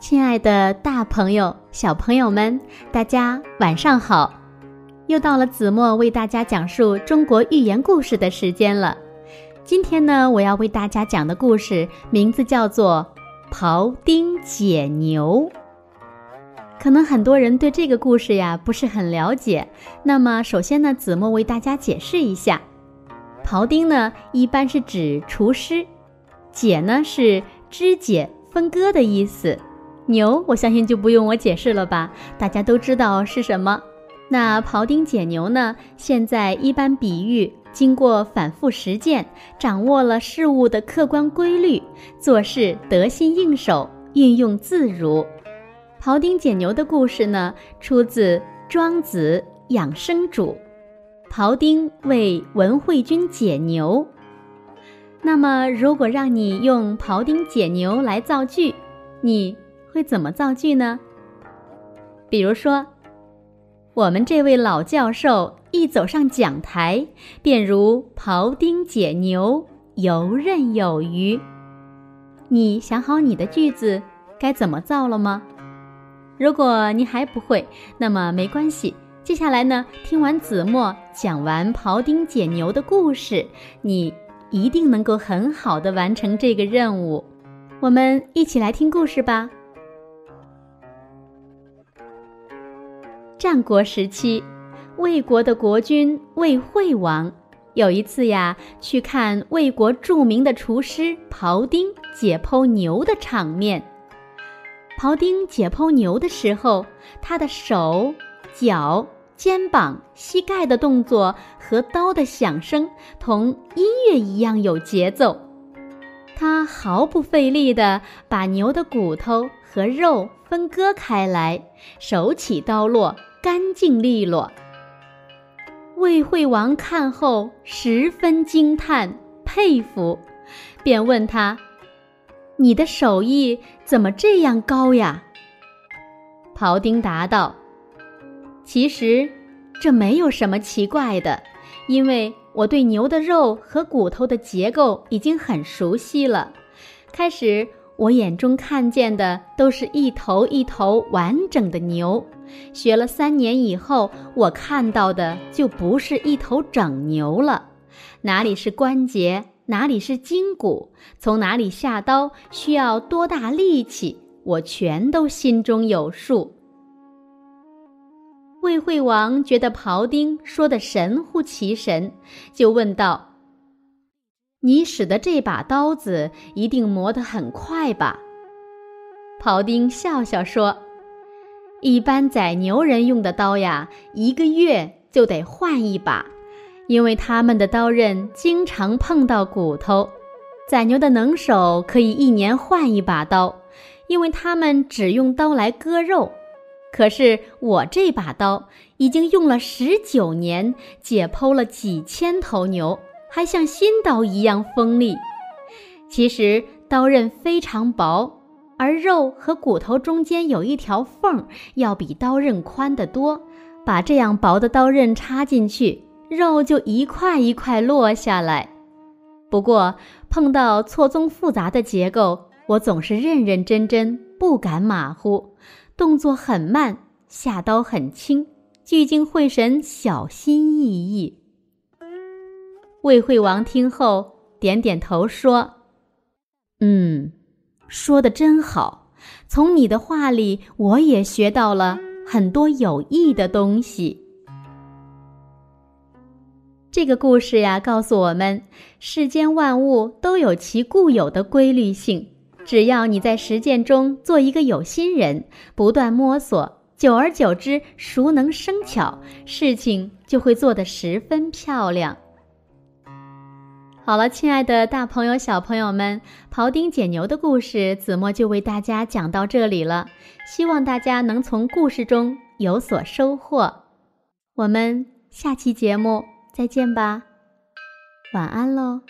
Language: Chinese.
亲爱的大朋友、小朋友们，大家晚上好！又到了子墨为大家讲述中国寓言故事的时间了。今天呢，我要为大家讲的故事名字叫做《庖丁解牛》。可能很多人对这个故事呀不是很了解，那么首先呢，子墨为大家解释一下：庖丁呢一般是指厨师，解呢是肢解、分割的意思。牛，我相信就不用我解释了吧，大家都知道是什么。那庖丁解牛呢？现在一般比喻经过反复实践，掌握了事物的客观规律，做事得心应手，运用自如。庖丁解牛的故事呢，出自《庄子·养生主》，庖丁为文惠君解牛。那么，如果让你用庖丁解牛来造句，你？会怎么造句呢？比如说，我们这位老教授一走上讲台，便如庖丁解牛，游刃有余。你想好你的句子该怎么造了吗？如果你还不会，那么没关系。接下来呢，听完子墨讲完庖丁解牛的故事，你一定能够很好的完成这个任务。我们一起来听故事吧。战国时期，魏国的国君魏惠王有一次呀，去看魏国著名的厨师庖丁解剖牛的场面。庖丁解剖牛的时候，他的手、脚、肩膀、膝盖的动作和刀的响声同音乐一样有节奏。他毫不费力地把牛的骨头和肉分割开来，手起刀落。干净利落。魏惠王看后十分惊叹佩服，便问他：“你的手艺怎么这样高呀？”庖丁答道：“其实这没有什么奇怪的，因为我对牛的肉和骨头的结构已经很熟悉了。开始我眼中看见的都是一头一头完整的牛。”学了三年以后，我看到的就不是一头整牛了，哪里是关节，哪里是筋骨，从哪里下刀，需要多大力气，我全都心中有数。魏惠王觉得庖丁说的神乎其神，就问道：“你使的这把刀子一定磨得很快吧？”庖丁笑笑说。一般宰牛人用的刀呀，一个月就得换一把，因为他们的刀刃经常碰到骨头。宰牛的能手可以一年换一把刀，因为他们只用刀来割肉。可是我这把刀已经用了十九年，解剖了几千头牛，还像新刀一样锋利。其实刀刃非常薄。而肉和骨头中间有一条缝，要比刀刃宽得多。把这样薄的刀刃插进去，肉就一块一块落下来。不过碰到错综复杂的结构，我总是认认真真，不敢马虎，动作很慢，下刀很轻，聚精会神，小心翼翼。魏惠王听后点点头说：“嗯。”说的真好，从你的话里，我也学到了很多有益的东西。这个故事呀，告诉我们，世间万物都有其固有的规律性，只要你在实践中做一个有心人，不断摸索，久而久之，熟能生巧，事情就会做得十分漂亮。好了，亲爱的大朋友、小朋友们，庖丁解牛的故事，子墨就为大家讲到这里了。希望大家能从故事中有所收获。我们下期节目再见吧，晚安喽。